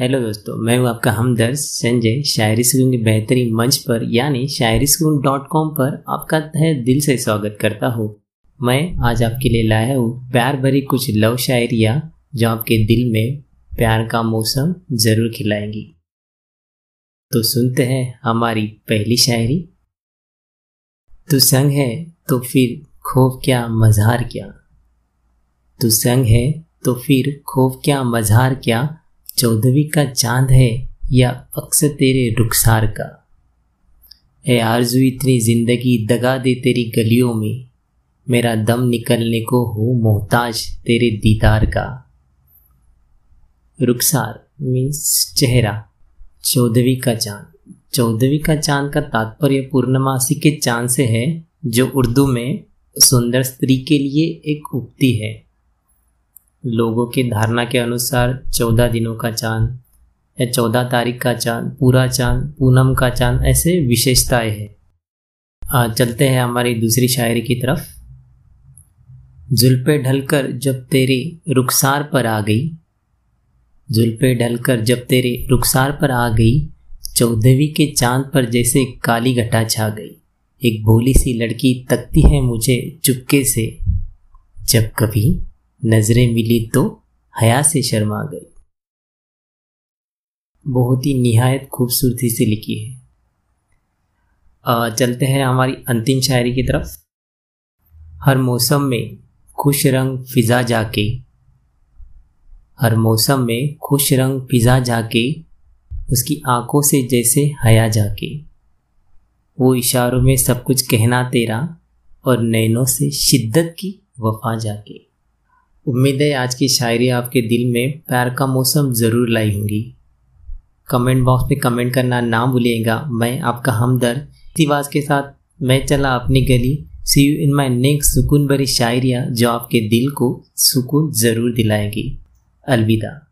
Hello दोस्तों, मैं हूँ आपका हमदर्द संजय, शायरी सुकून के बेहतरीन मंच पर, यानी शायरी सुकून डॉट कॉम पर आपका तहे दिल से स्वागत करता हूँ। मैं आज आपके लिए लाया हूँ प्यार भरी कुछ लव शायरिया, जो आपके दिल में प्यार का मौसम ज़रूर खिलाएँगी। तो सुनते हैं हमारी पहली शायरी। तू संग है तो फिर खौफ क्या मजहार क्या? तू संग है तो फिर खौफ क्या मजहार क्या? चौदहवीं का चाँद है या अक्सर तेरे रुखसार का। है आरज़ू, इतनी ज़िंदगी दगा दे तेरी गलियों में। मेरा दम निकलने को हो मोहताज तेरे दीदार का। रुखसार मीन्स चेहरा। चौदहवीं का चाँद। चौदहवीं का चाँद का तात्पर्य पूर्णमासी के चाँद से है, जो उर्दू में सुंदर स्त्री के लिए एक उक्ति है। लोगों की धारणा के अनुसार चौदह दिनों का चाँद या चौदह तारीख का चाँद, पूरा चाँद, पूनम का चाँद, ऐसे विशेषताएँ हैं। आज चलते हैं हमारी दूसरी शायरी की तरफ़। जुल्फे ढलकर जब तेरे रुखसार पर आ गई, जुल्फे ढलकर जब तेरे रुखसार पर आ गई, चौदहवीं के चाँद पर जैसे काली घटा छा गई, एक भोली सी लड़की तकती है मुझे चुपके से, जब कभी नज़रें मिली तो हया से शर्मा गई। बहुत ही निहायत खूबसूरती से लिखी है। चलते हैं हमारी अंतिम शायरी की तरफ़। हर मौसम में खुश रंग फिजा जाके, हर मौसम में खुश रंग फिजा जाके, उसकी आँखों से जैसे हया जाके। वो इशारों में सब कुछ कहना तेरा और नैनों से शिद्दत की वफा जाके। उम्मीद है आज की शायरी आपके दिल में प्यार का मौसम ज़रूर लाई होंगी कमेंट बॉक्स में कमेंट करना ना भूलिएगा। मैं आपका हमदर्द। तिवाज के साथ मैं चला अपनी गली। सी यू इन माई नेक्स्ट सुकून भरी शायरिया जो आपके दिल को सुकून ज़रूर दिलाएगी। अलविदा।